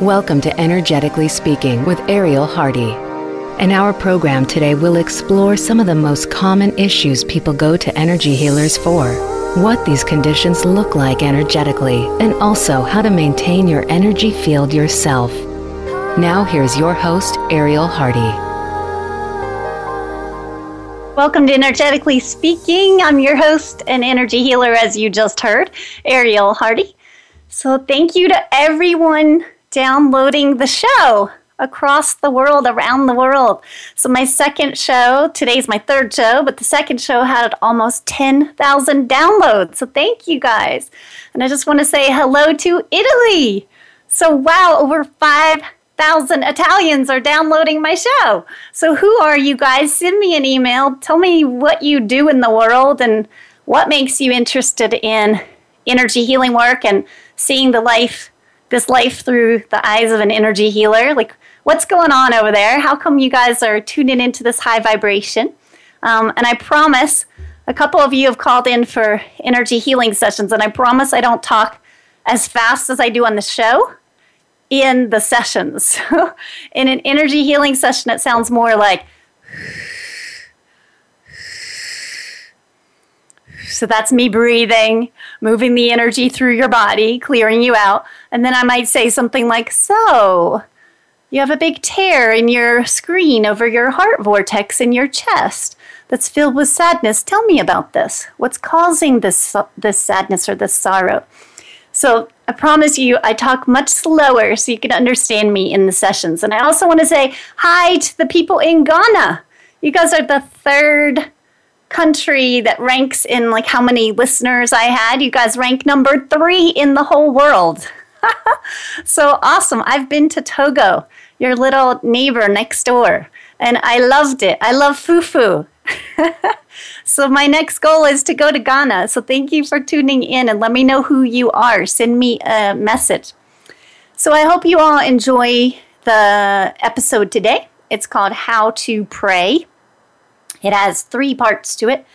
Welcome to Energetically Speaking with Ariel Hardy. In our program today, we'll explore some of the most common issues people go to energy healers for, what these conditions look like energetically, and also how to maintain your energy field yourself. Now, here's your host, Ariel Hardy. Welcome to Energetically Speaking. I'm your host and energy healer, as you just heard, Ariel Hardy. So, thank you to everyone downloading the show across the world, around the world. So, my second show, today's my third show, but the second show had almost 10,000 downloads. So, thank you guys. And I just want to say hello to Italy. So, wow, over 5,000 Italians are downloading my show. So, who are you guys? Send me an email. Tell me what you do in the world and what makes you interested in energy healing work and seeing the life this life through the eyes of an energy healer. Like, what's going on over there? How come you guys are tuning into this high vibration? Um, and I promise, a couple of you have called in for energy healing sessions, and I promise I don't talk as fast as I do on the show in the sessions. in an energy healing session, it sounds more like. So that's me breathing, moving the energy through your body, clearing you out. And then I might say something like, So, you have a big tear in your screen over your heart vortex in your chest that's filled with sadness. Tell me about this. What's causing this, this sadness or this sorrow? So, I promise you, I talk much slower so you can understand me in the sessions. And I also want to say hi to the people in Ghana. You guys are the third country that ranks in like how many listeners I had. You guys rank number three in the whole world. so awesome. I've been to Togo, your little neighbor next door, and I loved it. I love fufu. so my next goal is to go to Ghana. So thank you for tuning in and let me know who you are. Send me a message. So I hope you all enjoy the episode today. It's called How to Pray. It has three parts to it.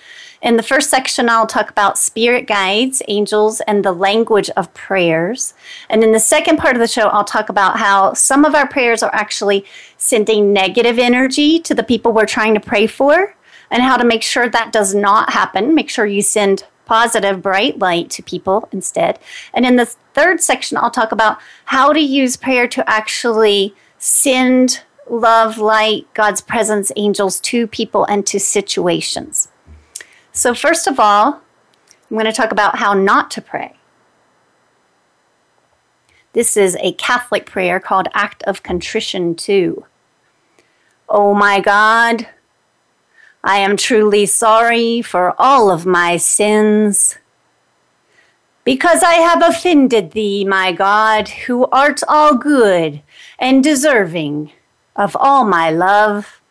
In the first section, I'll talk about spirit guides, angels, and the language of prayers. And in the second part of the show, I'll talk about how some of our prayers are actually sending negative energy to the people we're trying to pray for, and how to make sure that does not happen. Make sure you send positive, bright light to people instead. And in the third section, I'll talk about how to use prayer to actually send love, light, God's presence, angels to people and to situations. So, first of all, I'm going to talk about how not to pray. This is a Catholic prayer called Act of Contrition 2. Oh my God, I am truly sorry for all of my sins. Because I have offended thee, my God, who art all good and deserving of all my love.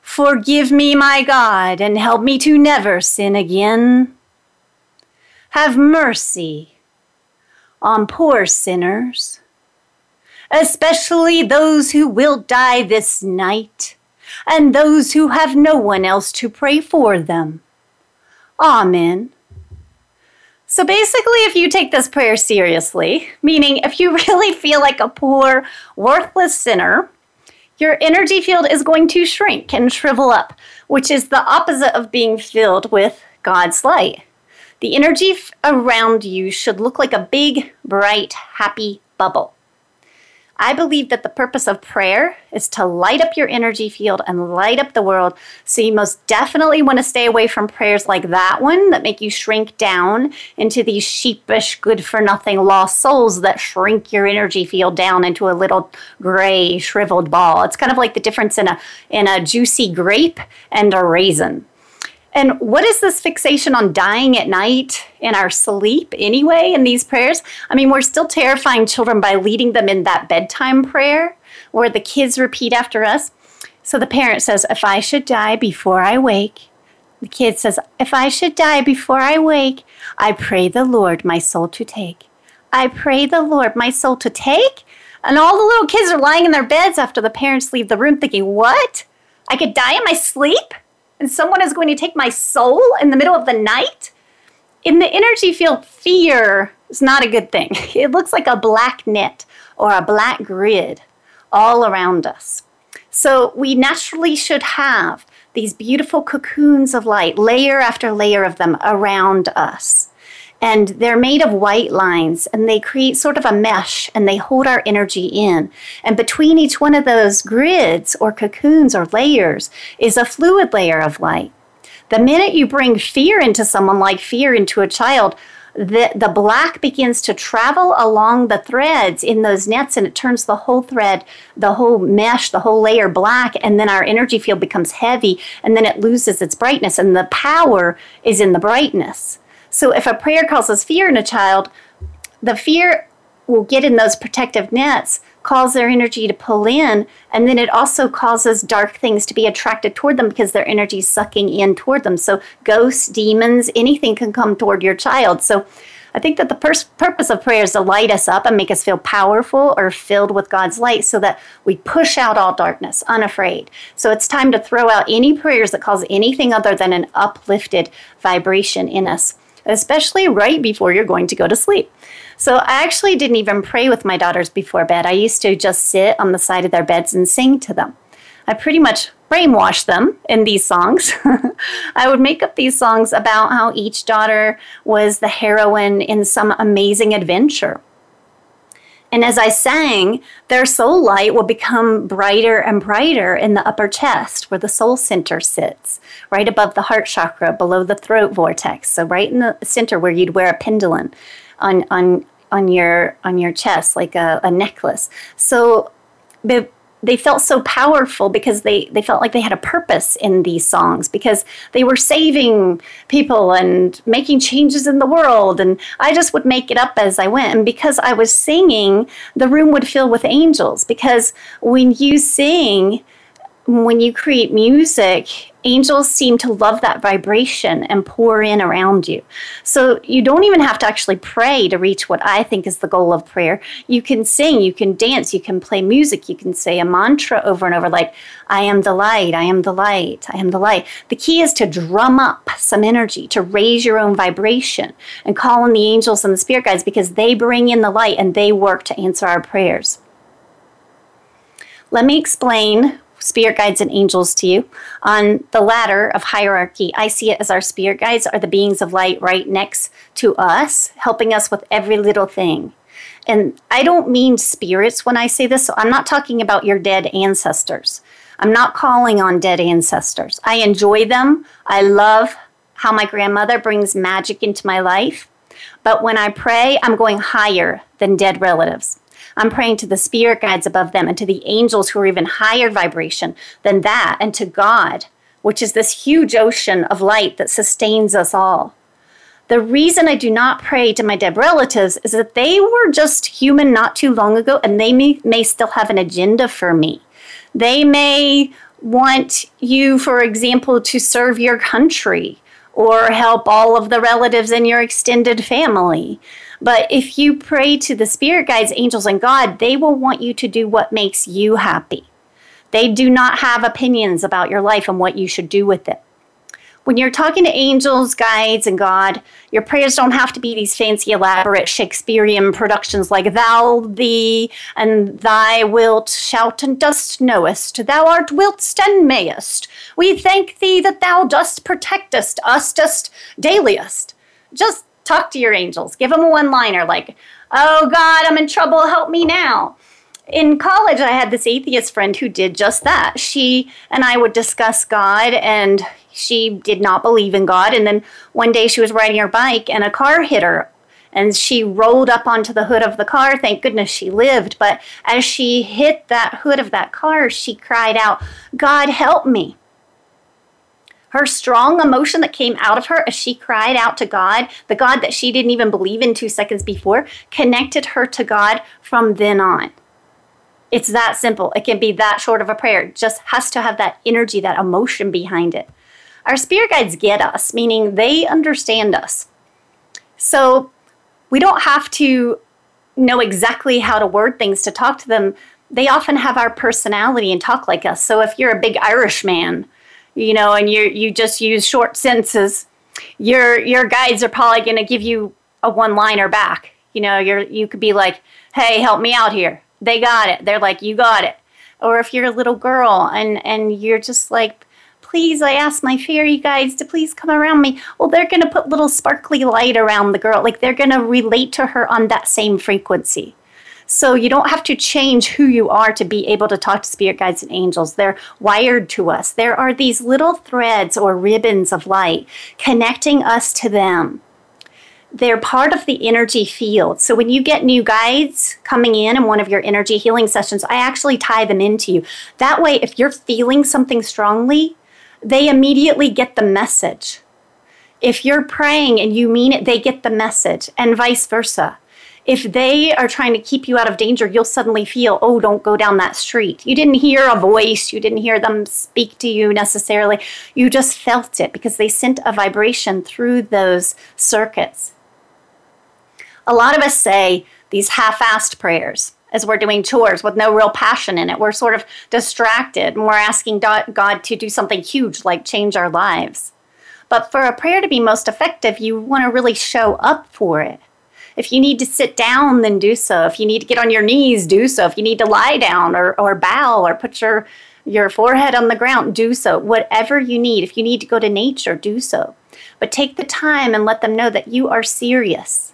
Forgive me, my God, and help me to never sin again. Have mercy on poor sinners, especially those who will die this night and those who have no one else to pray for them. Amen. So basically, if you take this prayer seriously, meaning if you really feel like a poor, worthless sinner, your energy field is going to shrink and shrivel up, which is the opposite of being filled with God's light. The energy around you should look like a big, bright, happy bubble. I believe that the purpose of prayer is to light up your energy field and light up the world. So you most definitely want to stay away from prayers like that one that make you shrink down into these sheepish, good for nothing lost souls that shrink your energy field down into a little gray, shriveled ball. It's kind of like the difference in a in a juicy grape and a raisin. And what is this fixation on dying at night in our sleep anyway in these prayers? I mean, we're still terrifying children by leading them in that bedtime prayer where the kids repeat after us. So the parent says, If I should die before I wake, the kid says, If I should die before I wake, I pray the Lord my soul to take. I pray the Lord my soul to take. And all the little kids are lying in their beds after the parents leave the room thinking, What? I could die in my sleep? And someone is going to take my soul in the middle of the night? In the energy field, fear is not a good thing. It looks like a black net or a black grid all around us. So we naturally should have these beautiful cocoons of light, layer after layer of them around us and they're made of white lines and they create sort of a mesh and they hold our energy in. And between each one of those grids or cocoons or layers is a fluid layer of light. The minute you bring fear into someone, like fear into a child, the, the black begins to travel along the threads in those nets and it turns the whole thread, the whole mesh, the whole layer black. And then our energy field becomes heavy and then it loses its brightness. And the power is in the brightness. So if a prayer causes fear in a child, the fear will get in those protective nets, cause their energy to pull in, and then it also causes dark things to be attracted toward them because their energy is sucking in toward them. So ghosts, demons, anything can come toward your child. So I think that the pers- purpose of prayer is to light us up and make us feel powerful or filled with God's light so that we push out all darkness unafraid. So it's time to throw out any prayers that cause anything other than an uplifted vibration in us especially right before you're going to go to sleep. So I actually didn't even pray with my daughters before bed. I used to just sit on the side of their beds and sing to them. I pretty much brainwashed them in these songs. I would make up these songs about how each daughter was the heroine in some amazing adventure. And as I sang, their soul light will become brighter and brighter in the upper chest where the soul center sits, right above the heart chakra, below the throat vortex. So right in the center where you'd wear a pendulum on on on your on your chest like a, a necklace. So they felt so powerful because they, they felt like they had a purpose in these songs because they were saving people and making changes in the world. And I just would make it up as I went. And because I was singing, the room would fill with angels. Because when you sing, when you create music, angels seem to love that vibration and pour in around you. So you don't even have to actually pray to reach what I think is the goal of prayer. You can sing, you can dance, you can play music, you can say a mantra over and over like, I am the light, I am the light, I am the light. The key is to drum up some energy, to raise your own vibration and call on the angels and the spirit guides because they bring in the light and they work to answer our prayers. Let me explain spirit guides and angels to you. On the ladder of hierarchy, I see it as our spirit guides are the beings of light right next to us, helping us with every little thing. And I don't mean spirits when I say this, so I'm not talking about your dead ancestors. I'm not calling on dead ancestors. I enjoy them. I love how my grandmother brings magic into my life. But when I pray, I'm going higher than dead relatives. I'm praying to the spirit guides above them and to the angels who are even higher vibration than that, and to God, which is this huge ocean of light that sustains us all. The reason I do not pray to my dead relatives is that they were just human not too long ago and they may, may still have an agenda for me. They may want you, for example, to serve your country or help all of the relatives in your extended family. But if you pray to the spirit guides, angels, and God, they will want you to do what makes you happy. They do not have opinions about your life and what you should do with it. When you're talking to angels, guides, and God, your prayers don't have to be these fancy, elaborate Shakespearean productions like Thou, Thee, and Thy wilt shout and dost knowest, Thou art wiltst and mayest. We thank Thee that Thou dost protectest us, dost dailiest. Just talk to your angels. Give them a one liner like, Oh God, I'm in trouble, help me now. in college, I had this atheist friend who did just that. She and I would discuss God, and she did not believe in God. And then one day she was riding her bike, and a car hit her. And she rolled up onto the hood of the car. Thank goodness she lived. But as she hit that hood of that car, she cried out, God, help me. Her strong emotion that came out of her as she cried out to God, the God that she didn't even believe in two seconds before, connected her to God from then on. It's that simple. It can be that short of a prayer. It just has to have that energy, that emotion behind it. Our spirit guides get us, meaning they understand us. So we don't have to know exactly how to word things to talk to them. They often have our personality and talk like us. So if you're a big Irish man, you know, and you you just use short sentences, your your guides are probably going to give you a one-liner back. You know, you're you could be like, "Hey, help me out here." They got it. They're like, "You got it." Or if you're a little girl and and you're just like, please, I ask my fairy guides to please come around me. Well, they're going to put little sparkly light around the girl. Like they're going to relate to her on that same frequency. So you don't have to change who you are to be able to talk to spirit guides and angels. They're wired to us. There are these little threads or ribbons of light connecting us to them. They're part of the energy field. So when you get new guides coming in in one of your energy healing sessions, I actually tie them into you. That way, if you're feeling something strongly, they immediately get the message. If you're praying and you mean it, they get the message, and vice versa. If they are trying to keep you out of danger, you'll suddenly feel, oh, don't go down that street. You didn't hear a voice, you didn't hear them speak to you necessarily. You just felt it because they sent a vibration through those circuits. A lot of us say these half assed prayers as we're doing chores with no real passion in it. We're sort of distracted and we're asking God to do something huge like change our lives. But for a prayer to be most effective, you want to really show up for it. If you need to sit down, then do so. If you need to get on your knees, do so. If you need to lie down or, or bow or put your, your forehead on the ground, do so. Whatever you need. If you need to go to nature, do so. But take the time and let them know that you are serious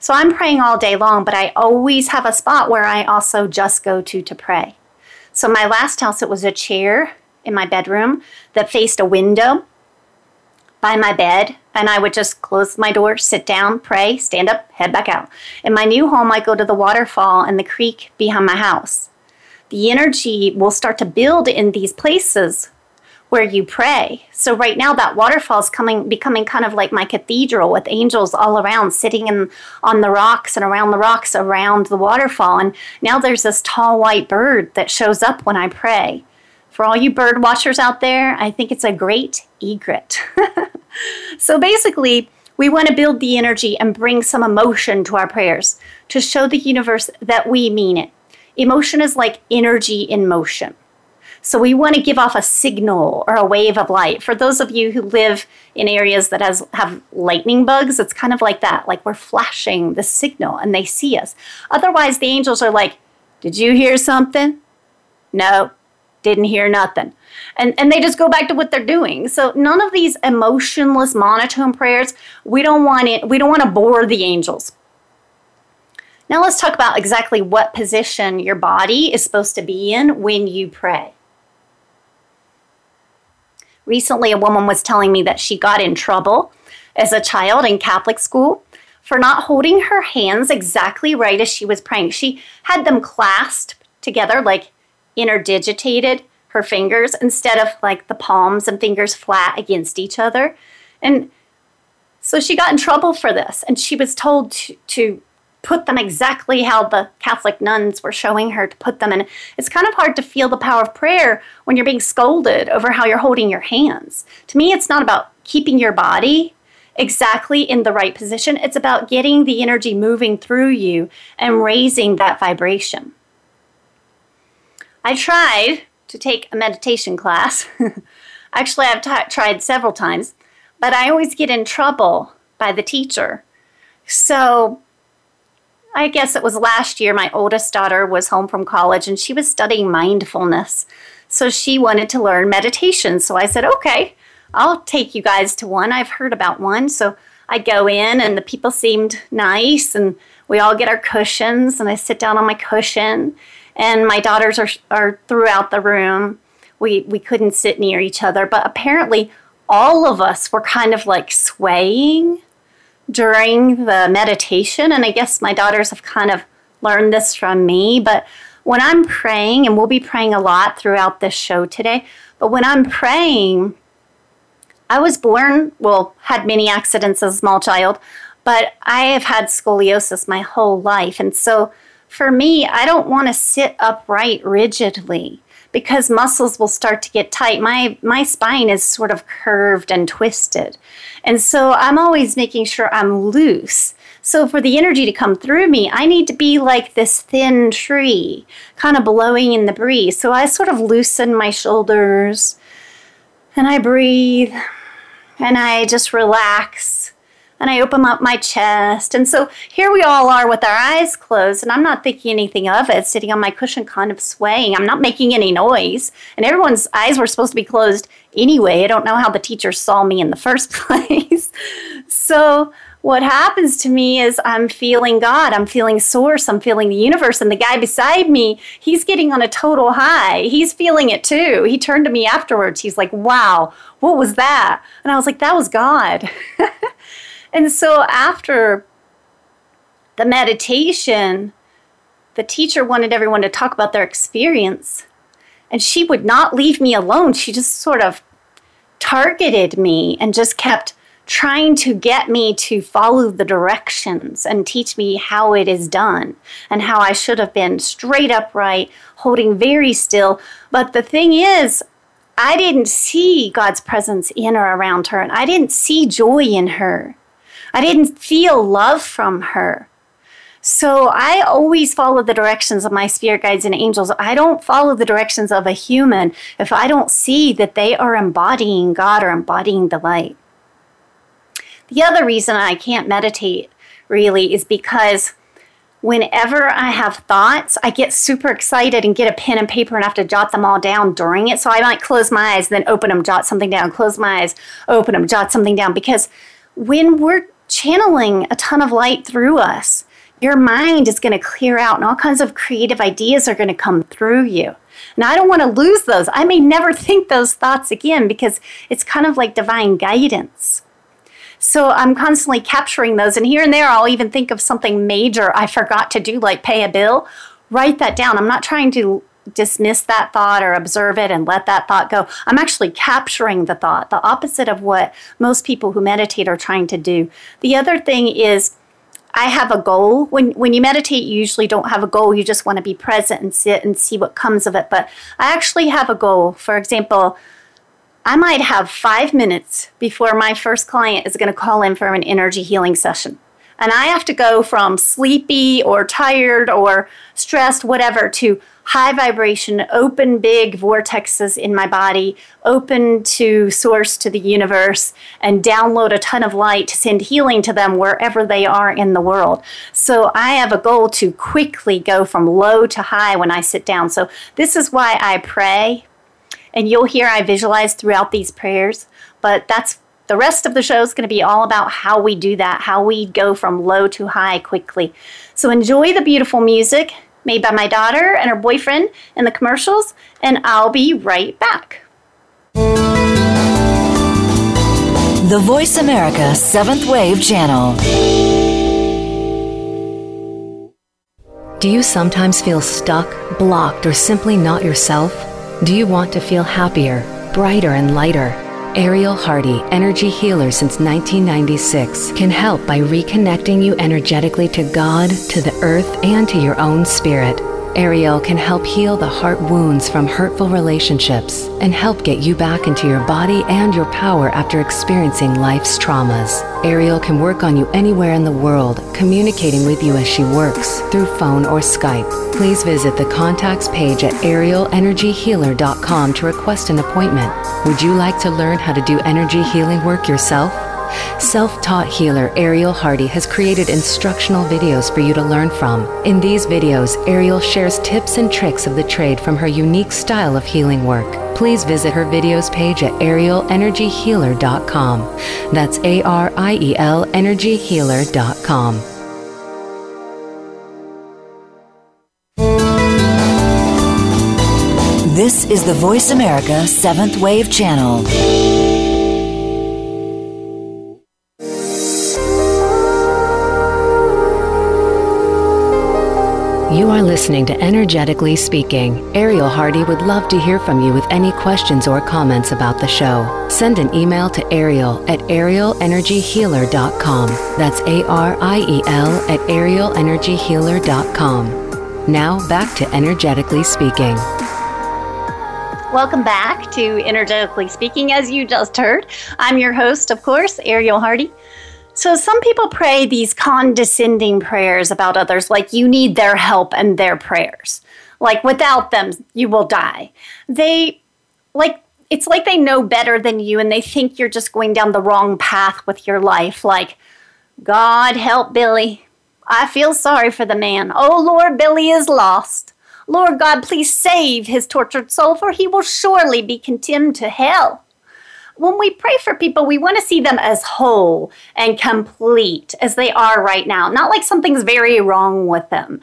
so I'm praying all day long, but I always have a spot where I also just go to to pray. So my last house, it was a chair in my bedroom that faced a window by my bed, and I would just close my door, sit down, pray, stand up, head back out. In my new home, I go to the waterfall and the creek behind my house. The energy will start to build in these places where you pray. So right now that waterfall is coming becoming kind of like my cathedral with angels all around sitting in on the rocks and around the rocks around the waterfall. And now there's this tall white bird that shows up when I pray. For all you bird watchers out there, I think it's a great egret. so basically, we want to build the energy and bring some emotion to our prayers to show the universe that we mean it. Emotion is like energy in motion. So we want to give off a signal or a wave of light. For those of you who live in areas that has have lightning bugs, it's kind of like that. Like we're flashing the signal and they see us. Otherwise, the angels are like, "Did you hear something?" No, didn't hear nothing. And, and they just go back to what they're doing. So none of these emotionless monotone prayers, we don't want it, we don't want to bore the angels. Now let's talk about exactly what position your body is supposed to be in when you pray. Recently, a woman was telling me that she got in trouble as a child in Catholic school for not holding her hands exactly right as she was praying. She had them clasped together, like interdigitated her fingers, instead of like the palms and fingers flat against each other. And so she got in trouble for this, and she was told to, to put them exactly how the Catholic nuns were showing her to put them. And it's kind of hard to feel the power of prayer when you're being scolded over how you're holding your hands. To me, it's not about keeping your body exactly in the right position, it's about getting the energy moving through you and raising that vibration. I tried to take a meditation class. Actually, I've t- tried several times, but I always get in trouble by the teacher. So I guess it was last year, my oldest daughter was home from college and she was studying mindfulness. So she wanted to learn meditation. So I said, okay, I'll take you guys to one. I've heard about one. So I go in and the people seemed nice and we all get our cushions and I sit down on my cushion and my daughters are, are throughout the room. We, we couldn't sit near each other, but apparently all of us were kind of like swaying during the meditation. And I guess my daughters have kind of learned this from me. But when I'm praying, and we'll be praying a lot throughout this show today, but when I'm praying, I was born, well, had many accidents as a small child, but I have had scoliosis my whole life. And so for me, I don't want to sit upright rigidly because muscles will start to get tight. My my spine is sort of curved and twisted. And so I'm always making sure I'm loose. So for the energy to come through me, I need to be like this thin tree, kind of blowing in the breeze. So I sort of loosen my shoulders and I breathe and I just relax and I open up my chest. And so here we all are with our eyes closed, and I'm not thinking anything of it, sitting on my cushion, kind of swaying. I'm not making any noise. And everyone's eyes were supposed to be closed anyway. I don't know how the teacher saw me in the first place. so what happens to me is I'm feeling God, I'm feeling Source, I'm feeling the universe, and the guy beside me, he's getting on a total high. He's feeling it too. He turned to me afterwards. He's like, Wow, what was that? And I was like, That was God. And so after the meditation, the teacher wanted everyone to talk about their experience. And she would not leave me alone. She just sort of targeted me and just kept trying to get me to follow the directions and teach me how it is done and how I should have been straight upright, holding very still. But the thing is, I didn't see God's presence in or around her, and I didn't see joy in her. I didn't feel love from her. So I always follow the directions of my spirit guides and angels. I don't follow the directions of a human if I don't see that they are embodying God or embodying the light. The other reason I can't meditate really is because whenever I have thoughts, I get super excited and get a pen and paper and have to jot them all down during it. So I might close my eyes, then open them, jot something down, close my eyes, open them, jot something down. Because when we're channeling a ton of light through us. Your mind is going to clear out and all kinds of creative ideas are going to come through you. And I don't want to lose those. I may never think those thoughts again because it's kind of like divine guidance. So I'm constantly capturing those. And here and there, I'll even think of something major I forgot to do, like pay a bill. Write that down. I'm not trying to dismiss that thought or observe it and let that thought go. I'm actually capturing the thought, the opposite of what most people who meditate are trying to do. The other thing is, I have a goal. When when you meditate, you usually don't have a goal. You just want to be present and sit and see what comes of it. But I actually have a goal. For example, I might have five minutes before my first client is going to call in for an energy healing session. And I have to go from sleepy or tired or stressed, whatever, to high vibration, open big vortexes in my body, open to source to the universe, and download a ton of light to send healing to them wherever they are in the world. So I have a goal to quickly go from low to high when I sit down. So this is why I pray. And you'll hear I visualize throughout these prayers, but that's the rest of the show is going to be all about how we do that, how we go from low to high quickly. So enjoy the beautiful music made by my daughter and her boyfriend in the commercials, and I'll be right back. The Voice America Seventh Wave Channel. Do you sometimes feel stuck, blocked, or simply not yourself? Do you want to feel happier, brighter, and lighter? Ariel Hardy, energy healer since 1996, can help by reconnecting you energetically to God, to the earth, and to your own spirit. Ariel can help heal the heart wounds from hurtful relationships and help get you back into your body and your power after experiencing life's traumas. Ariel can work on you anywhere in the world, communicating with you as she works through phone or Skype. Please visit the contacts page at arielenergyhealer.com to request an appointment. Would you like to learn how to do energy healing work yourself? Self taught healer Ariel Hardy has created instructional videos for you to learn from. In these videos, Ariel shares tips and tricks of the trade from her unique style of healing work. Please visit her videos page at arielenergyhealer.com. That's A R I E L energyhealer.com. This is the Voice America Seventh Wave Channel. You are listening to Energetically Speaking. Ariel Hardy would love to hear from you with any questions or comments about the show. Send an email to Ariel at arielenergyhealer.com. That's A R I E L at arielenergyhealer.com. Now back to Energetically Speaking. Welcome back to Energetically Speaking. As you just heard, I'm your host, of course, Ariel Hardy. So, some people pray these condescending prayers about others, like you need their help and their prayers. Like, without them, you will die. They, like, it's like they know better than you and they think you're just going down the wrong path with your life. Like, God help Billy. I feel sorry for the man. Oh, Lord, Billy is lost. Lord God, please save his tortured soul, for he will surely be condemned to hell when we pray for people, we want to see them as whole and complete as they are right now, not like something's very wrong with them.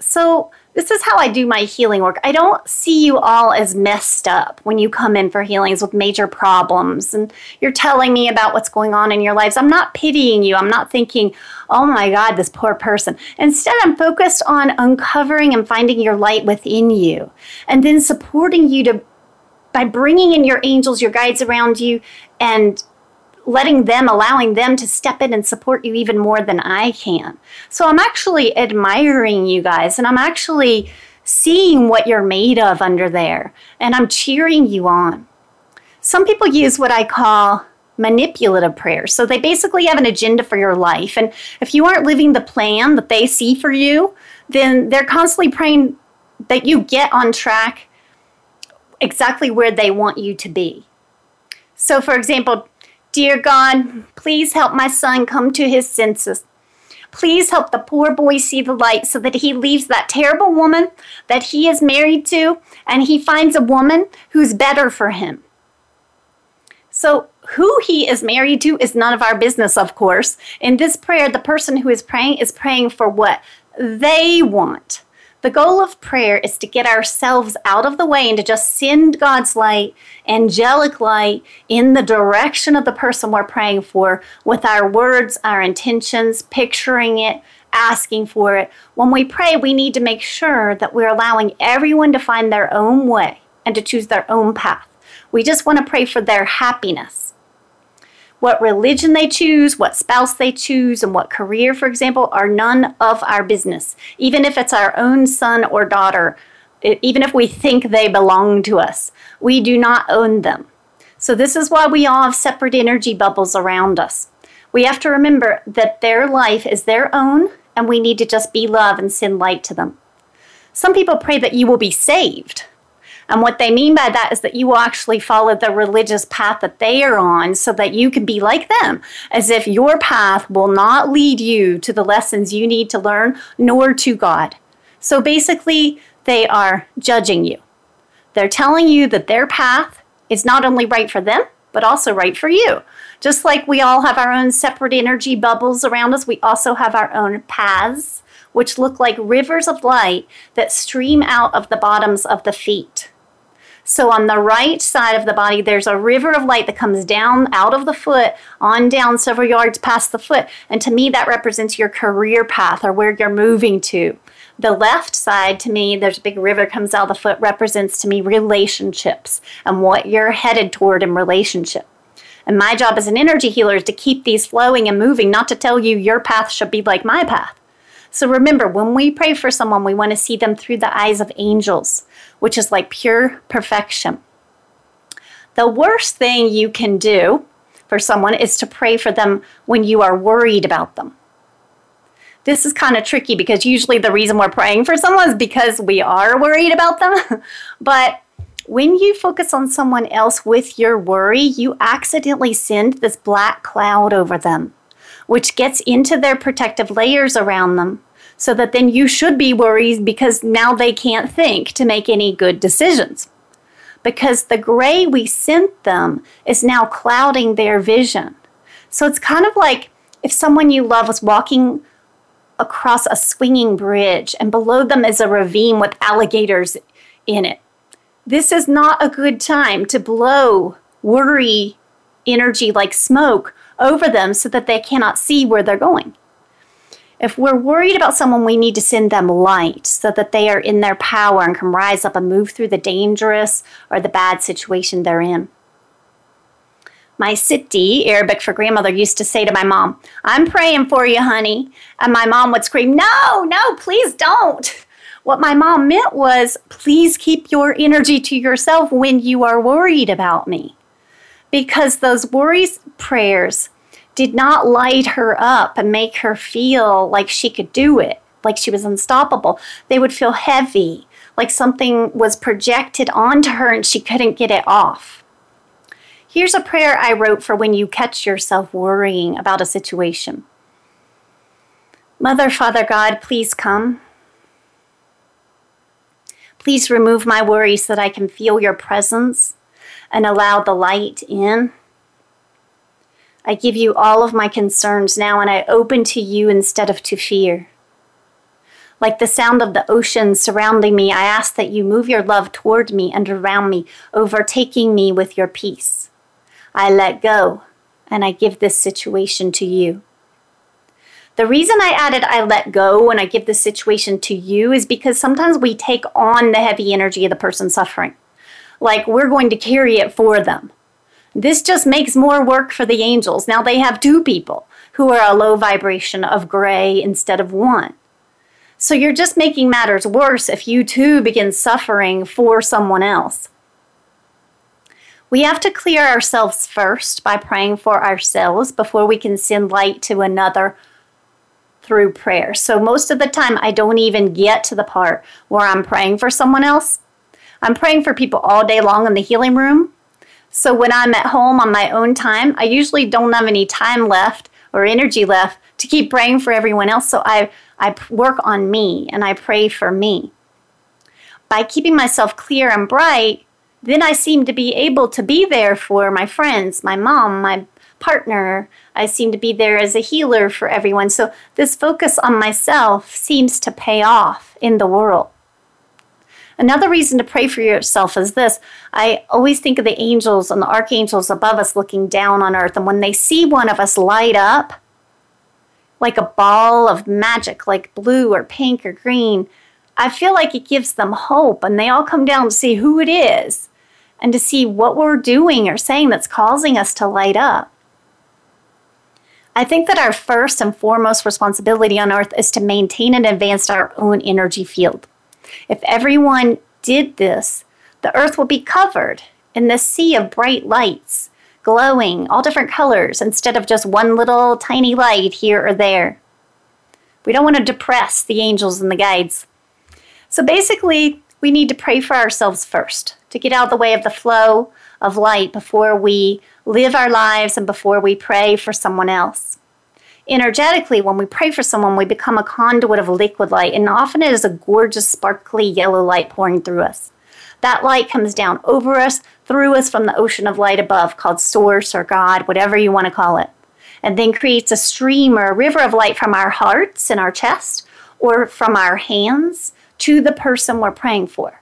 So, this is how I do my healing work. I don't see you all as messed up when you come in for healings with major problems and you're telling me about what's going on in your lives. I'm not pitying you. I'm not thinking, oh my God, this poor person. Instead, I'm focused on uncovering and finding your light within you and then supporting you to by bringing in your angels, your guides around you, and letting them, allowing them to step in and support you even more than I can. So I'm actually admiring you guys and I'm actually seeing what you're made of under there and I'm cheering you on. Some people use what I call manipulative prayers. So they basically have an agenda for your life. And if you aren't living the plan that they see for you, then they're constantly praying that you get on track exactly where they want you to be. So, for example, Dear God, please help my son come to his senses. Please help the poor boy see the light so that he leaves that terrible woman that he is married to and he finds a woman who's better for him. So, who he is married to is none of our business, of course. In this prayer, the person who is praying is praying for what they want. The goal of prayer is to get ourselves out of the way and to just send God's light, angelic light, in the direction of the person we're praying for with our words, our intentions, picturing it, asking for it. When we pray, we need to make sure that we're allowing everyone to find their own way and to choose their own path. We just want to pray for their happiness what religion they choose, what spouse they choose, and what career, for example, are none of our business. Even if it's our own son or daughter, even if we think they belong to us, we do not own them. So, this is why we all have separate energy bubbles around us. We have to remember that their life is their own, and we need to just be love and send light to them. Some people pray that you will be saved. And what they mean by that is that you will actually follow the religious path that they are on so that you can be like them, as if your path will not lead you to the lessons you need to learn, nor to God. So basically, they are judging you. They're telling you that their path is not only right for them, but also right for you. Just like we all have our own separate energy bubbles around us, we also have our own paths, which look like rivers of light that stream out of the bottoms of the feet. So on the right side of the body, there's a river of light that comes down out of the foot, on down several yards past the foot. And to me, that represents your career path or where you're moving to. The left side, to me, there's a big river comes out of the foot, represents to me relationships and what you're headed toward in relationship. And my job as an energy healer is to keep these flowing and moving, not to tell you your path should be like my path. So remember, when we pray for someone, we want to see them through the eyes of angels which is like pure perfection. The worst thing you can do for someone is to pray for them when you are worried about them. This is kind of tricky because usually the reason we're praying for someone is because we are worried about them. but when you focus on someone else with your worry, you accidentally send this black cloud over them, which gets into their protective layers around them so that then you should be worried because now they can't think to make any good decisions. Because the gray we sent them is now clouding their vision. So it's kind of like if someone you love was walking across a swinging bridge and below them is a ravine with alligators in it. This is not a good time to blow worry energy like smoke over them so that they cannot see where they're going. If we're worried about someone, we need to send them light so that they are in their power and can rise up and move through the dangerous or the bad situation they're in. My Sitti, Arabic for grandmother, used to say to my mom, I'm praying for you, honey. And my mom would scream, No, no, please don't. What my mom meant was, Please keep your energy to yourself when you are worried about me. Because those worries prayers did not light her up and make her feel like she could do it, like she was unstoppable. They would feel heavy, like something was projected onto her and she couldn't get it off. Here's a prayer I wrote for when you catch yourself worrying about a situation. Mother, Father God, please come. Please remove my worries so that I can feel your presence and allow the light in. I give you all of my concerns now, and I open to you instead of to fear. Like the sound of the ocean surrounding me, I ask that you move your love toward me and around me, overtaking me with your peace. I let go, and I give this situation to you. The reason I added I let go when I give the situation to you is because sometimes we take on the heavy energy of the person suffering. Like we're going to carry it for them. This just makes more work for the angels. Now they have two people who are a low vibration of gray instead of one. So you're just making matters worse if you too begin suffering for someone else. We have to clear ourselves first by praying for ourselves before we can send light to another through prayer. So most of the time, I don't even get to the part where I'm praying for someone else. I'm praying for people all day long in the healing room so when I'm at home on my own time, I usually don't have any time left or energy left to keep praying for everyone else. So I, I work on me and I pray for me. By keeping myself clear and bright, then I seem to be able to be there for my friends, my mom, my partner. I seem to be there as a healer for everyone. So this focus on myself seems to pay off in the world. Another reason to pray for yourself is this I always think of the angels and the archangels above us looking down on earth, and when they see one of us light up like a ball of magic, like blue or pink or green, I feel like it gives them hope, and they all come down to see who it is and to see what we're doing or saying that's causing us to light up. I think that our first and foremost responsibility on earth is to maintain and advance our own energy field. If everyone did this, the earth will be covered in this sea of bright lights, glowing all different colors instead of just one little tiny light here or there. We don't want to depress the angels and the guides. So basically, we need to pray for ourselves first to get out of the way of the flow of light before we live our lives and before we pray for someone else energetically, when we pray for someone, we become a conduit of liquid light, and often it is a gorgeous, sparkly yellow light pouring through us. That light comes down over us, through us from the ocean of light above, called Source or God, whatever you want to call it, and then creates a stream or a river of light from our hearts and our chest or from our hands to the person we're praying for.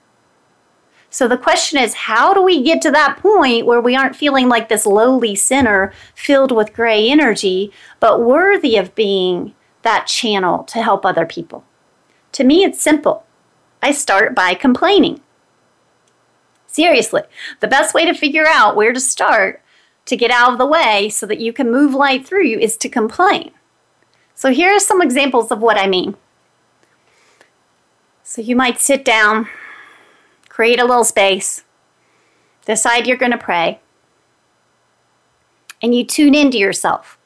So the question is, how do we get to that point where we aren't feeling like this lowly sinner filled with gray energy, but worthy of being that channel to help other people? To me, it's simple. I start by complaining. Seriously, the best way to figure out where to start to get out of the way so that you can move light through you is to complain. So here are some examples of what I mean. So you might sit down create a little space, decide you're going to pray, and you tune into yourself.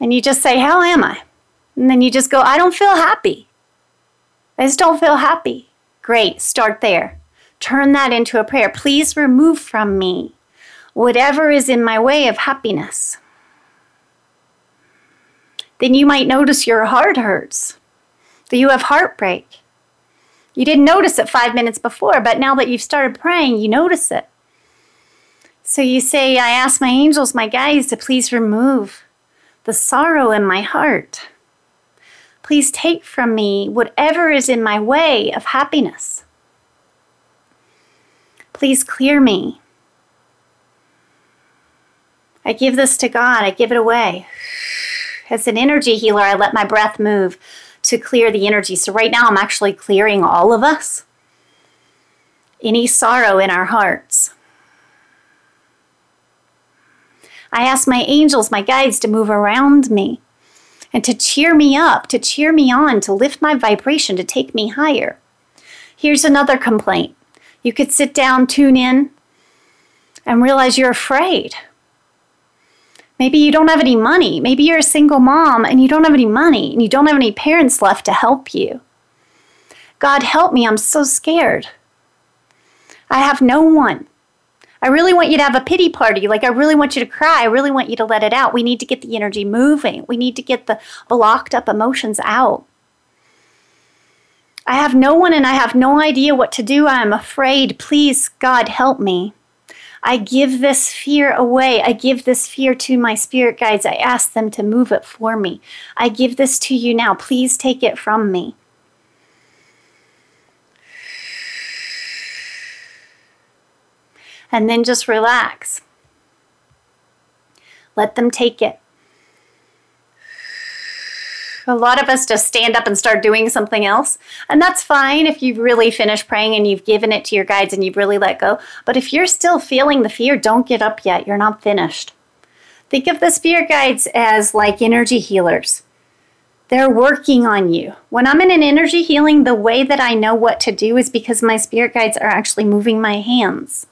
And you just say, How am I? And then you just go, I don't feel happy. I just don't feel happy. Great, start there. Turn that into a prayer. Please remove from me whatever is in my way of happiness. Then you might notice your heart hurts, that you have heartbreak. You didn't notice it five minutes before, but now that you've started praying, you notice it. So you say, I ask my angels, my guides, to please remove the sorrow in my heart. Please take from me whatever is in my way of happiness. Please clear me. I give this to God, I give it away. As an energy healer, I let my breath move to clear the energy. So, right now, I'm actually clearing all of us any sorrow in our hearts. I ask my angels, my guides, to move around me and to cheer me up, to cheer me on, to lift my vibration, to take me higher. Here's another complaint. You could sit down, tune in, and realize you're afraid. Maybe you don't have any money. Maybe you're a single mom and you don't have any money and you don't have any parents left to help you. God, help me. I'm so scared. I have no one. I really want you to have a pity party. Like, I really want you to cry. I really want you to let it out. We need to get the energy moving. We need to get the locked up emotions out. I have no one and I have no idea what to do. I am afraid. Please, God, help me. I give this fear away. I give this fear to my spirit guides. I ask them to move it for me. I give this to you now. Please take it from me. and then just relax. Let them take it. A lot of us just stand up and start doing something else. And that's fine if you've really finished praying and you've given it to your guides and you've really let go. But if you're still feeling the fear, don't get up yet. You're not finished. Think of the spirit guides as like energy healers. They're working on you. When I'm in an energy healing, the way that I know what to do is because my spirit guides are actually moving my hands.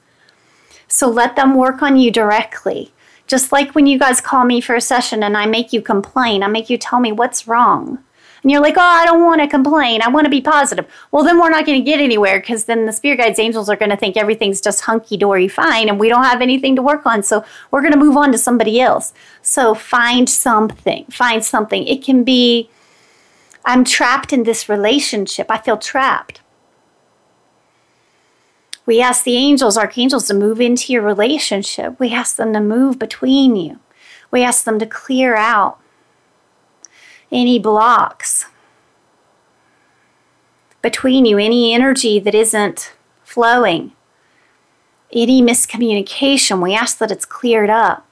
So let them work on you directly. Just like when you guys call me for a session and I make you complain, I make you tell me what's wrong. And you're like, oh, I don't want to complain. I want to be positive. Well, then we're not going to get anywhere because then the spirit guides, angels are going to think everything's just hunky dory fine and we don't have anything to work on. So we're going to move on to somebody else. So find something. Find something. It can be, I'm trapped in this relationship. I feel trapped. We ask the angels, archangels, to move into your relationship. We ask them to move between you. We ask them to clear out any blocks between you, any energy that isn't flowing, any miscommunication. We ask that it's cleared up.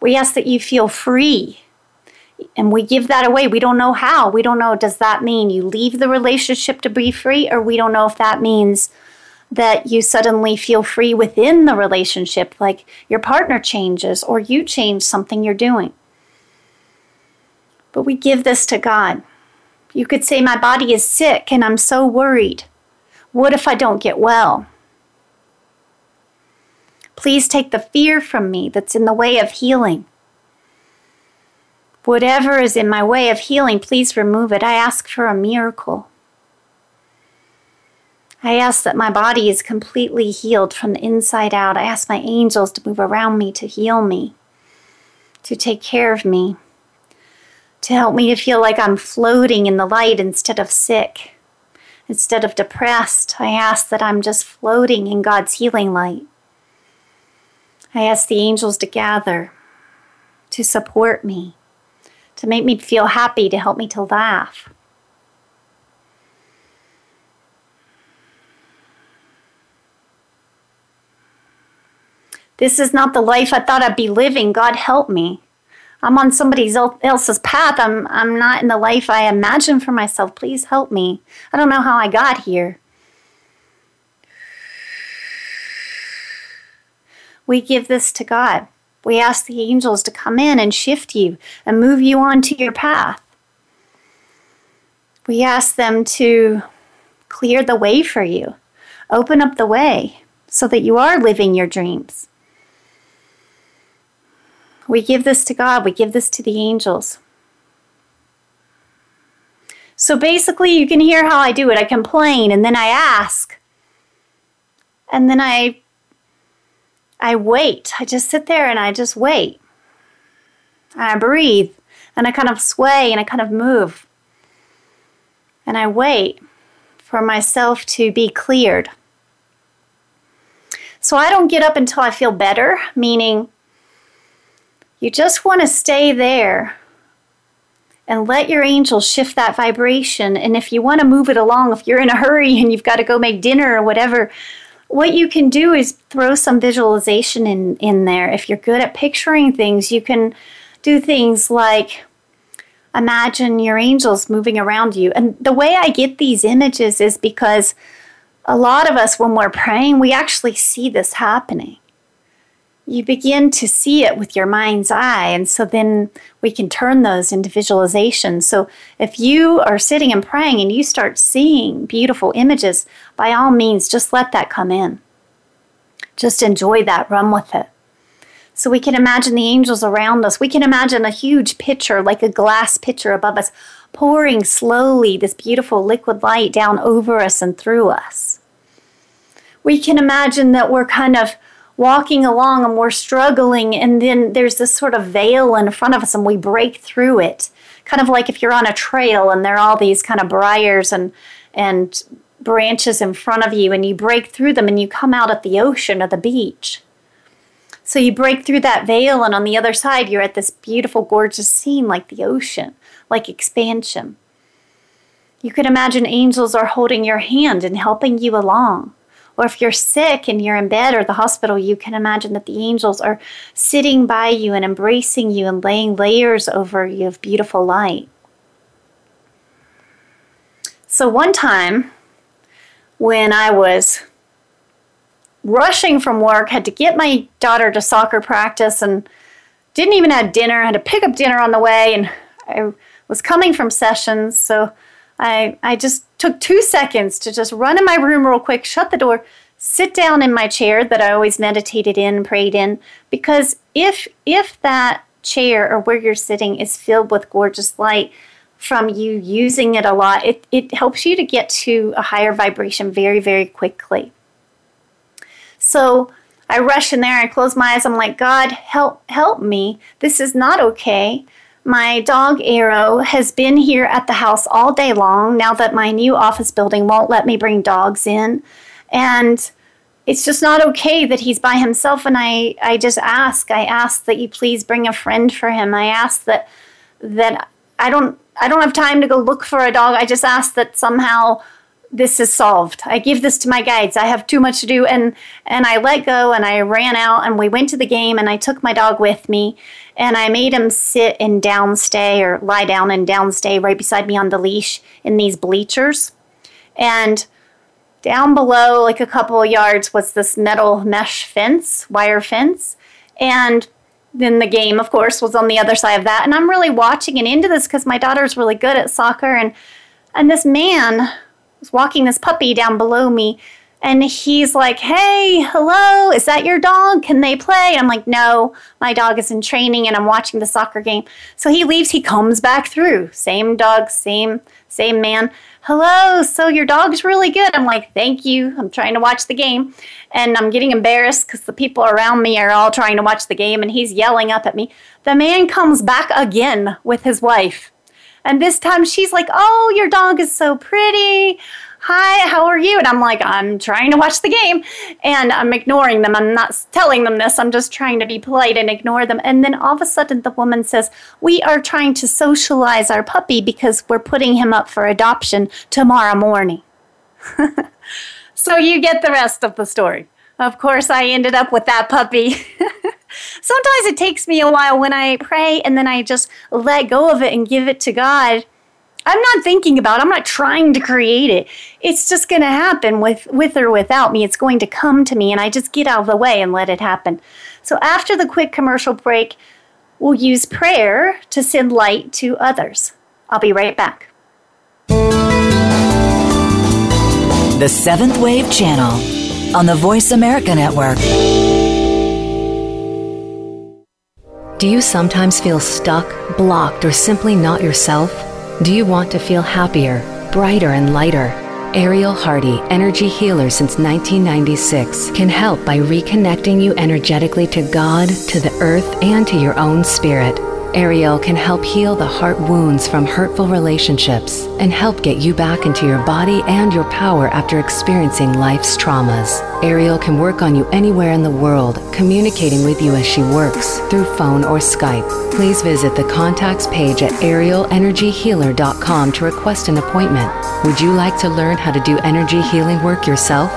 We ask that you feel free. And we give that away. We don't know how. We don't know. Does that mean you leave the relationship to be free? Or we don't know if that means that you suddenly feel free within the relationship, like your partner changes or you change something you're doing. But we give this to God. You could say, My body is sick and I'm so worried. What if I don't get well? Please take the fear from me that's in the way of healing. Whatever is in my way of healing, please remove it. I ask for a miracle. I ask that my body is completely healed from the inside out. I ask my angels to move around me to heal me, to take care of me, to help me to feel like I'm floating in the light instead of sick. Instead of depressed, I ask that I'm just floating in God's healing light. I ask the angels to gather, to support me, to make me feel happy, to help me to laugh. This is not the life I thought I'd be living. God help me. I'm on somebody else's path. I'm, I'm not in the life I imagined for myself. Please help me. I don't know how I got here. We give this to God. We ask the angels to come in and shift you and move you onto your path. We ask them to clear the way for you, open up the way so that you are living your dreams. We give this to God, we give this to the angels. So basically, you can hear how I do it. I complain and then I ask. And then I I wait. I just sit there and I just wait. And I breathe and I kind of sway and I kind of move. And I wait for myself to be cleared. So I don't get up until I feel better, meaning you just want to stay there and let your angels shift that vibration. And if you want to move it along, if you're in a hurry and you've got to go make dinner or whatever, what you can do is throw some visualization in, in there. If you're good at picturing things, you can do things like imagine your angels moving around you. And the way I get these images is because a lot of us, when we're praying, we actually see this happening. You begin to see it with your mind's eye, and so then we can turn those into visualizations. So if you are sitting and praying and you start seeing beautiful images, by all means, just let that come in. Just enjoy that, run with it. So we can imagine the angels around us. We can imagine a huge pitcher, like a glass pitcher above us, pouring slowly this beautiful liquid light down over us and through us. We can imagine that we're kind of walking along and we're struggling, and then there's this sort of veil in front of us, and we break through it. Kind of like if you're on a trail and there are all these kind of briars and and branches in front of you, and you break through them and you come out at the ocean or the beach. So you break through that veil, and on the other side, you're at this beautiful, gorgeous scene like the ocean, like expansion. You could imagine angels are holding your hand and helping you along. Or if you're sick and you're in bed or the hospital, you can imagine that the angels are sitting by you and embracing you and laying layers over you of beautiful light. So, one time when I was rushing from work, had to get my daughter to soccer practice, and didn't even have dinner. had to pick up dinner on the way, and I was coming from sessions, so I I just took two seconds to just run in my room real quick, shut the door, sit down in my chair that I always meditated in, prayed in, because if if that chair or where you're sitting is filled with gorgeous light from you using it a lot, it, it helps you to get to a higher vibration very, very quickly. So I rush in there, I close my eyes, I'm like, God, help, help me. This is not okay. My dog Arrow has been here at the house all day long now that my new office building won't let me bring dogs in. And it's just not okay that he's by himself. And I, I just ask, I ask that you please bring a friend for him. I ask that, that I don't, I don't have time to go look for a dog. I just ask that somehow this is solved. I give this to my guides. I have too much to do and and I let go and I ran out and we went to the game and I took my dog with me and I made him sit and downstay or lie down and downstay right beside me on the leash in these bleachers. And down below like a couple of yards was this metal mesh fence, wire fence. And then the game of course was on the other side of that and I'm really watching and into this cuz my daughter's really good at soccer and and this man was walking this puppy down below me and he's like, Hey, hello, is that your dog? Can they play? And I'm like, No, my dog is in training and I'm watching the soccer game. So he leaves, he comes back through. Same dog, same, same man. Hello, so your dog's really good. I'm like, Thank you. I'm trying to watch the game. And I'm getting embarrassed because the people around me are all trying to watch the game and he's yelling up at me. The man comes back again with his wife. And this time she's like, Oh, your dog is so pretty. Hi, how are you? And I'm like, I'm trying to watch the game. And I'm ignoring them. I'm not telling them this. I'm just trying to be polite and ignore them. And then all of a sudden, the woman says, We are trying to socialize our puppy because we're putting him up for adoption tomorrow morning. so you get the rest of the story. Of course, I ended up with that puppy. Sometimes it takes me a while when I pray and then I just let go of it and give it to God. I'm not thinking about it. I'm not trying to create it. It's just going to happen with with or without me. It's going to come to me and I just get out of the way and let it happen. So after the quick commercial break, we'll use prayer to send light to others. I'll be right back. The Seventh Wave Channel on the Voice America Network. Do you sometimes feel stuck, blocked, or simply not yourself? Do you want to feel happier, brighter, and lighter? Ariel Hardy, energy healer since 1996, can help by reconnecting you energetically to God, to the earth, and to your own spirit. Ariel can help heal the heart wounds from hurtful relationships and help get you back into your body and your power after experiencing life's traumas. Ariel can work on you anywhere in the world, communicating with you as she works through phone or Skype. Please visit the contacts page at arielenergyhealer.com to request an appointment. Would you like to learn how to do energy healing work yourself?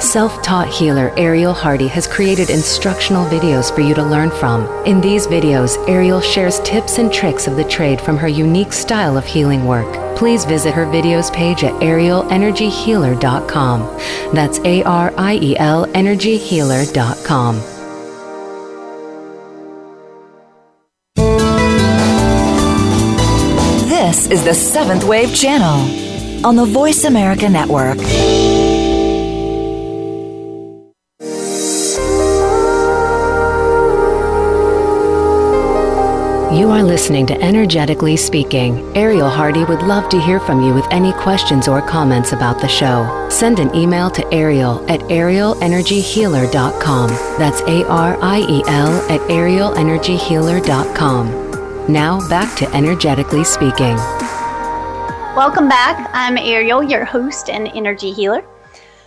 Self taught healer Ariel Hardy has created instructional videos for you to learn from. In these videos, Ariel shares tips and tricks of the trade from her unique style of healing work. Please visit her videos page at arielenergyhealer.com. That's A R I E L energyhealer.com. This is the Seventh Wave Channel on the Voice America Network. You are listening to Energetically Speaking. Ariel Hardy would love to hear from you with any questions or comments about the show. Send an email to Ariel at arielenergyhealer.com. That's A R I E L at arielenergyhealer.com. Now back to Energetically Speaking. Welcome back. I'm Ariel, your host and energy healer.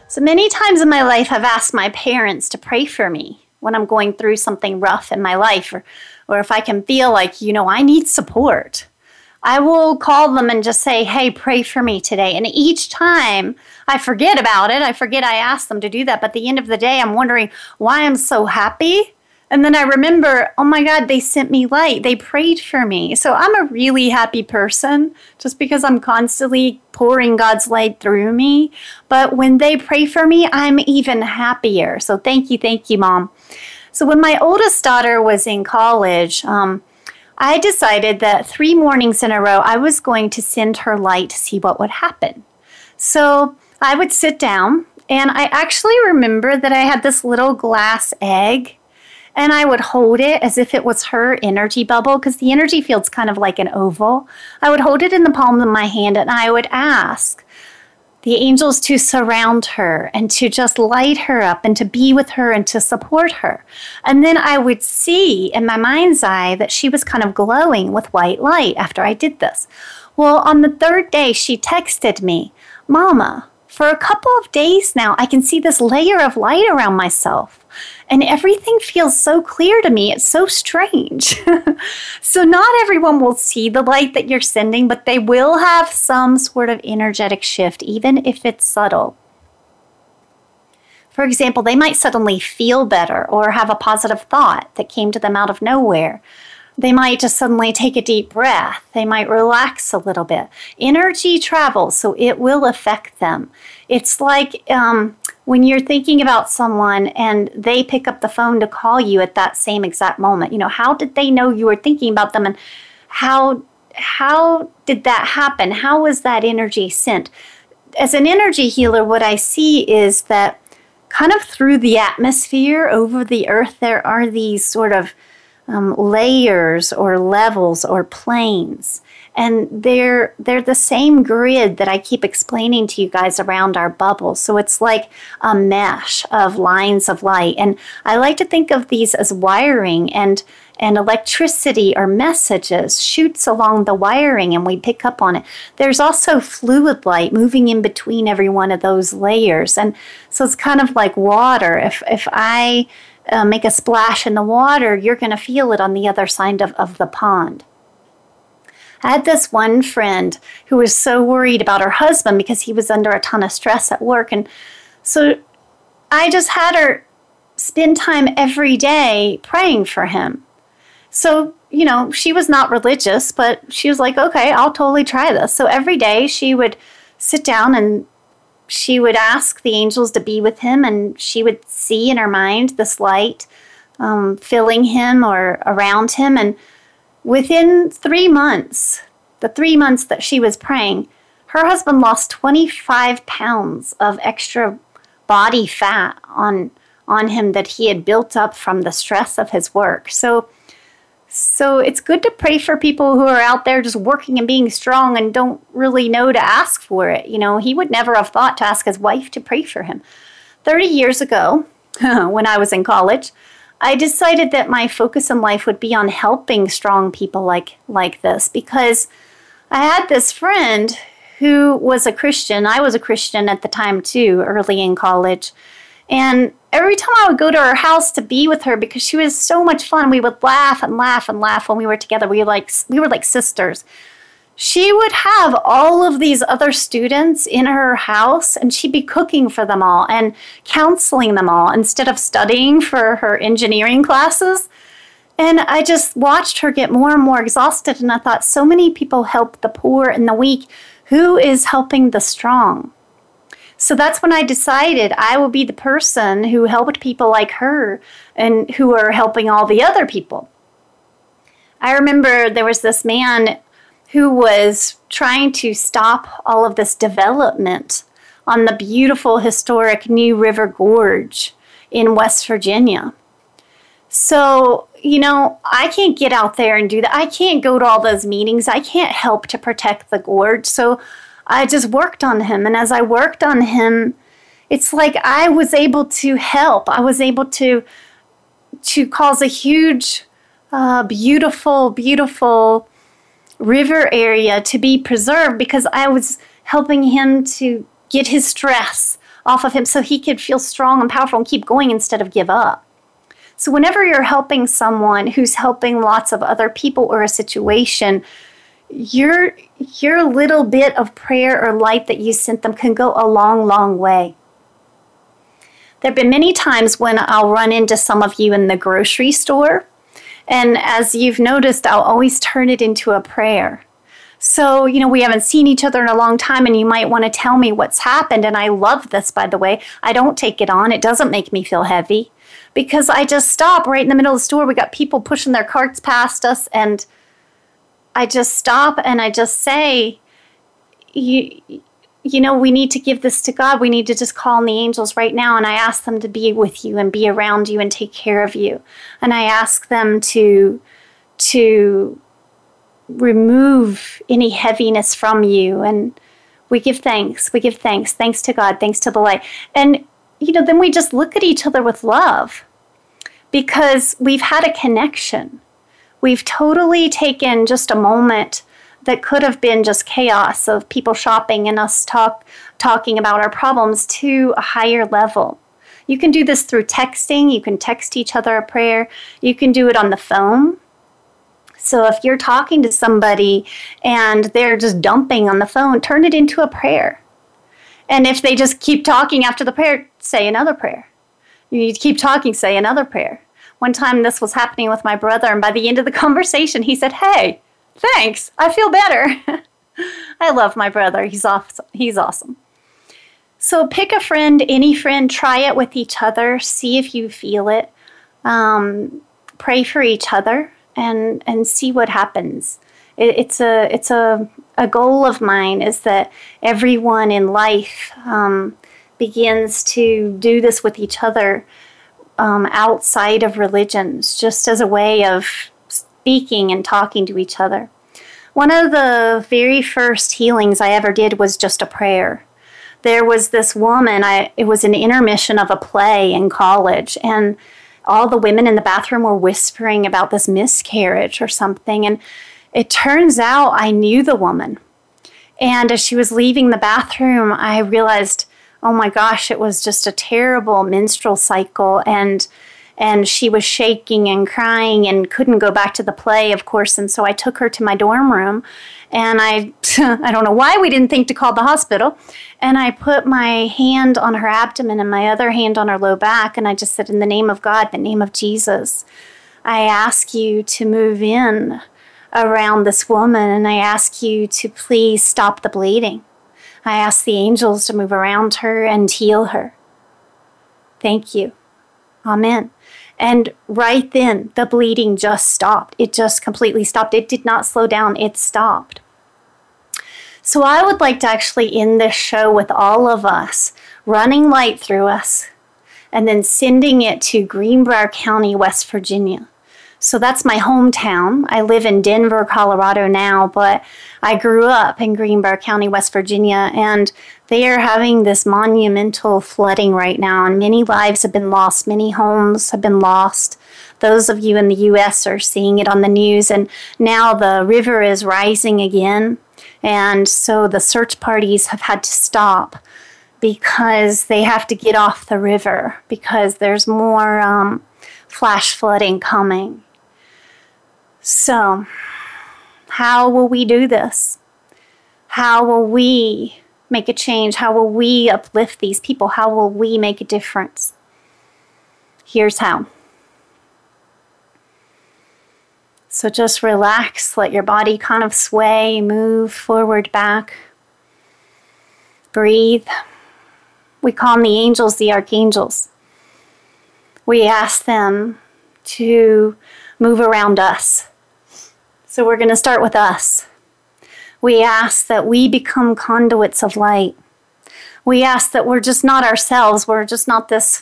So many times in my life, I've asked my parents to pray for me when I'm going through something rough in my life or or if I can feel like, you know, I need support, I will call them and just say, hey, pray for me today. And each time I forget about it, I forget I asked them to do that. But at the end of the day, I'm wondering why I'm so happy. And then I remember, oh my God, they sent me light. They prayed for me. So I'm a really happy person just because I'm constantly pouring God's light through me. But when they pray for me, I'm even happier. So thank you, thank you, Mom. So when my oldest daughter was in college, um, I decided that three mornings in a row I was going to send her light to see what would happen. So I would sit down, and I actually remember that I had this little glass egg, and I would hold it as if it was her energy bubble because the energy field's kind of like an oval. I would hold it in the palm of my hand, and I would ask, the angels to surround her and to just light her up and to be with her and to support her. And then I would see in my mind's eye that she was kind of glowing with white light after I did this. Well, on the third day, she texted me, Mama, for a couple of days now, I can see this layer of light around myself. And everything feels so clear to me. It's so strange. so, not everyone will see the light that you're sending, but they will have some sort of energetic shift, even if it's subtle. For example, they might suddenly feel better or have a positive thought that came to them out of nowhere. They might just suddenly take a deep breath. They might relax a little bit. Energy travels, so it will affect them. It's like um, when you're thinking about someone and they pick up the phone to call you at that same exact moment. You know, how did they know you were thinking about them, and how how did that happen? How was that energy sent? As an energy healer, what I see is that kind of through the atmosphere over the earth, there are these sort of um, layers or levels or planes and they're they're the same grid that I keep explaining to you guys around our bubble. So it's like a mesh of lines of light, and I like to think of these as wiring and and electricity or messages shoots along the wiring and we pick up on it. There's also fluid light moving in between every one of those layers. And so it's kind of like water. If, if I uh, make a splash in the water, you're going to feel it on the other side of, of the pond. I had this one friend who was so worried about her husband because he was under a ton of stress at work. And so I just had her spend time every day praying for him. So, you know, she was not religious, but she was like, okay, I'll totally try this. So every day she would sit down and she would ask the angels to be with him, and she would see in her mind this light um, filling him or around him. And within three months, the three months that she was praying, her husband lost 25 pounds of extra body fat on on him that he had built up from the stress of his work. So so it's good to pray for people who are out there just working and being strong and don't really know to ask for it. You know, he would never have thought to ask his wife to pray for him. 30 years ago, when I was in college, I decided that my focus in life would be on helping strong people like like this because I had this friend who was a Christian. I was a Christian at the time too, early in college. And every time I would go to her house to be with her because she was so much fun, we would laugh and laugh and laugh when we were together. We like we were like sisters. she would have all of these other students in her house and she'd be cooking for them all and counseling them all instead of studying for her engineering classes. And I just watched her get more and more exhausted. And I thought, so many people help the poor and the weak. Who is helping the strong? So that's when I decided I would be the person who helped people like her and who are helping all the other people. I remember there was this man who was trying to stop all of this development on the beautiful historic New River Gorge in West Virginia. So, you know, I can't get out there and do that. I can't go to all those meetings. I can't help to protect the gorge. So I just worked on him. And as I worked on him, it's like I was able to help. I was able to to cause a huge, uh, beautiful, beautiful river area to be preserved because I was helping him to get his stress off of him so he could feel strong and powerful and keep going instead of give up. So, whenever you're helping someone who's helping lots of other people or a situation, your, your little bit of prayer or light that you sent them can go a long, long way. There have been many times when I'll run into some of you in the grocery store and as you've noticed, I'll always turn it into a prayer. So, you know, we haven't seen each other in a long time, and you might want to tell me what's happened. And I love this, by the way. I don't take it on, it doesn't make me feel heavy because I just stop right in the middle of the store. We got people pushing their carts past us, and I just stop and I just say, you, you know, we need to give this to God. We need to just call on the angels right now. And I ask them to be with you and be around you and take care of you. And I ask them to, to remove any heaviness from you. And we give thanks. We give thanks. Thanks to God. Thanks to the light. And, you know, then we just look at each other with love because we've had a connection. We've totally taken just a moment that could have been just chaos of people shopping and us talk talking about our problems to a higher level. You can do this through texting, you can text each other a prayer, you can do it on the phone. So if you're talking to somebody and they're just dumping on the phone, turn it into a prayer. And if they just keep talking after the prayer, say another prayer. You keep talking, say another prayer. One time this was happening with my brother, and by the end of the conversation, he said, Hey, Thanks. I feel better. I love my brother. He's awesome. He's awesome. So pick a friend, any friend, try it with each other, see if you feel it. Um, pray for each other and and see what happens. It, it's a it's a a goal of mine is that everyone in life um, begins to do this with each other um, outside of religions, just as a way of speaking and talking to each other. One of the very first healings I ever did was just a prayer. There was this woman, I, it was an intermission of a play in college, and all the women in the bathroom were whispering about this miscarriage or something. And it turns out I knew the woman. And as she was leaving the bathroom, I realized, oh my gosh, it was just a terrible menstrual cycle. And and she was shaking and crying and couldn't go back to the play, of course. And so I took her to my dorm room, and I I don't know why we didn't think to call the hospital, and I put my hand on her abdomen and my other hand on her low back, and I just said, in the name of God, the name of Jesus, I ask you to move in around this woman, and I ask you to please stop the bleeding. I ask the angels to move around her and heal her. Thank you. Amen. And right then, the bleeding just stopped. It just completely stopped. It did not slow down, it stopped. So, I would like to actually end this show with all of us running light through us and then sending it to Greenbrier County, West Virginia. So that's my hometown. I live in Denver, Colorado now, but I grew up in Greenbrier County, West Virginia, and they are having this monumental flooding right now, and many lives have been lost, many homes have been lost. Those of you in the U.S. are seeing it on the news, and now the river is rising again, and so the search parties have had to stop because they have to get off the river because there's more um, flash flooding coming. So, how will we do this? How will we make a change? How will we uplift these people? How will we make a difference? Here's how. So just relax, let your body kind of sway, move forward, back. Breathe. We call on the angels the archangels. We ask them to move around us. So we're going to start with us. We ask that we become conduits of light. We ask that we're just not ourselves, we're just not this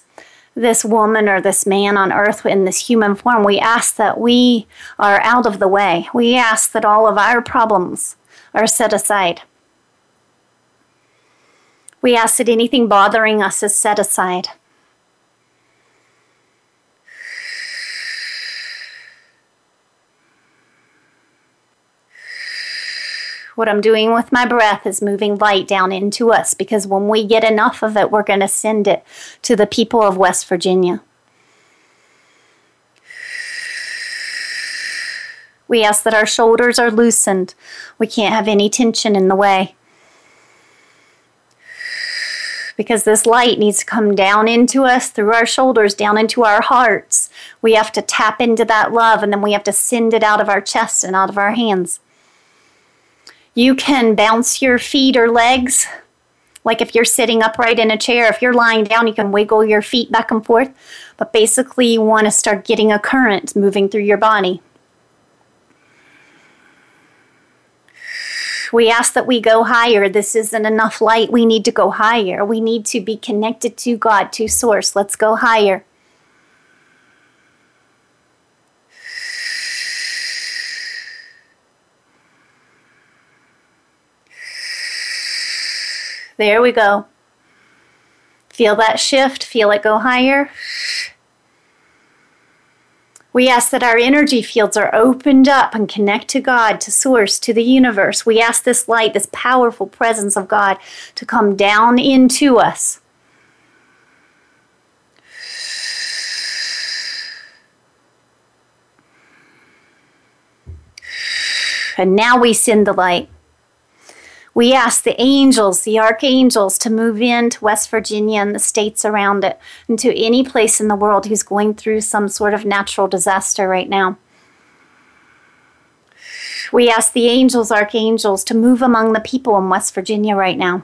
this woman or this man on earth in this human form. We ask that we are out of the way. We ask that all of our problems are set aside. We ask that anything bothering us is set aside. What I'm doing with my breath is moving light down into us because when we get enough of it, we're going to send it to the people of West Virginia. We ask that our shoulders are loosened. We can't have any tension in the way. Because this light needs to come down into us through our shoulders, down into our hearts. We have to tap into that love and then we have to send it out of our chest and out of our hands. You can bounce your feet or legs. Like if you're sitting upright in a chair, if you're lying down, you can wiggle your feet back and forth. But basically, you want to start getting a current moving through your body. We ask that we go higher. This isn't enough light. We need to go higher. We need to be connected to God, to Source. Let's go higher. There we go. Feel that shift, feel it go higher. We ask that our energy fields are opened up and connect to God, to Source, to the universe. We ask this light, this powerful presence of God, to come down into us. And now we send the light. We ask the angels, the archangels, to move into West Virginia and the states around it, and to any place in the world who's going through some sort of natural disaster right now. We ask the angels, archangels, to move among the people in West Virginia right now.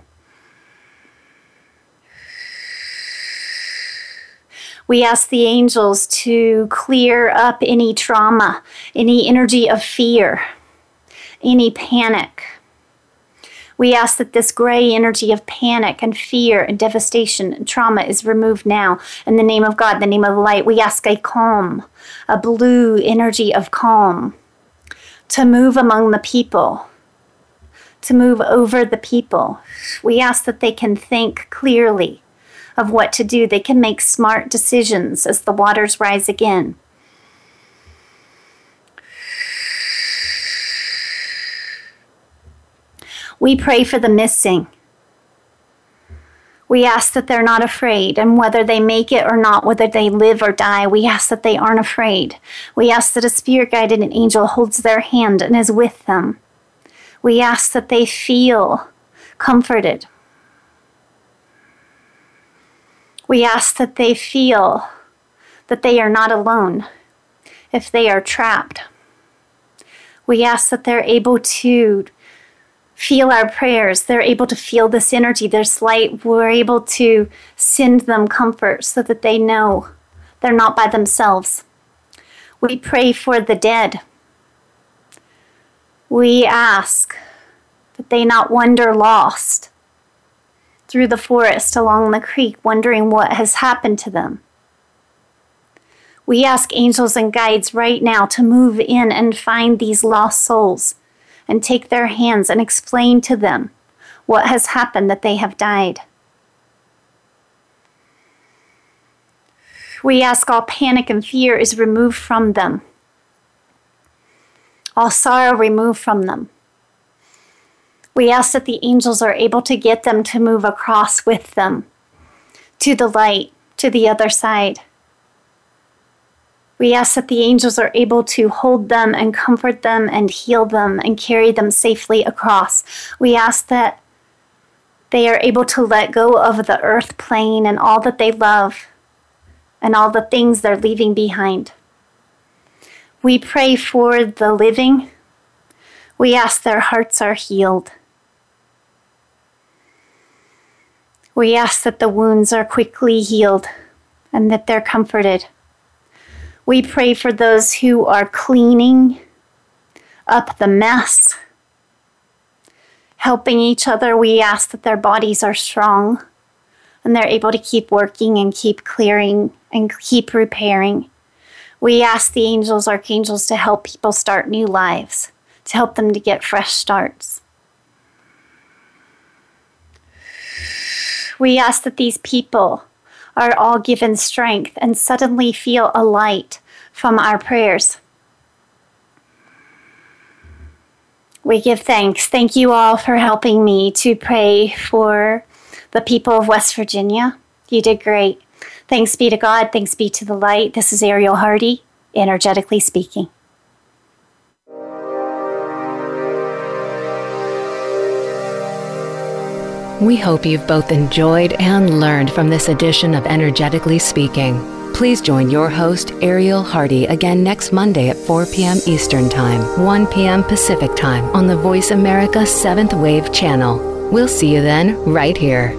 We ask the angels to clear up any trauma, any energy of fear, any panic we ask that this gray energy of panic and fear and devastation and trauma is removed now. In the name of God, the name of light, we ask a calm, a blue energy of calm to move among the people, to move over the people. We ask that they can think clearly of what to do. They can make smart decisions as the waters rise again. We pray for the missing. We ask that they're not afraid, and whether they make it or not, whether they live or die, we ask that they aren't afraid. We ask that a spirit guide and an angel holds their hand and is with them. We ask that they feel comforted. We ask that they feel that they are not alone if they are trapped. We ask that they're able to feel our prayers. They're able to feel this energy, this light. We're able to send them comfort so that they know they're not by themselves. We pray for the dead. We ask that they not wander lost through the forest along the creek, wondering what has happened to them. We ask angels and guides right now to move in and find these lost souls and take their hands and explain to them what has happened that they have died. We ask all panic and fear is removed from them, all sorrow removed from them. We ask that the angels are able to get them to move across with them to the light, to the other side. We ask that the angels are able to hold them and comfort them and heal them and carry them safely across. We ask that they are able to let go of the earth plane and all that they love and all the things they're leaving behind. We pray for the living. We ask their hearts are healed. We ask that the wounds are quickly healed and that they're comforted. We pray for those who are cleaning up the mess, helping each other. We ask that their bodies are strong and they're able to keep working and keep clearing and keep repairing. We ask the angels, archangels, to help people start new lives, to help them to get fresh starts. We ask that these people are all given strength and suddenly feel a light from our prayers. We give thanks. Thank you all for helping me to pray for the people of West Virginia. You did great. Thanks be to God. Thanks be to the light. This is Ariel Hardy, energetically speaking. We hope you've both enjoyed and learned from this edition of Energetically Speaking. Please join your host, Ariel Hardy, again next Monday at 4 p.m. Eastern Time, 1 p.m. Pacific Time on the Voice America 7th Wave channel. We'll see you then, right here.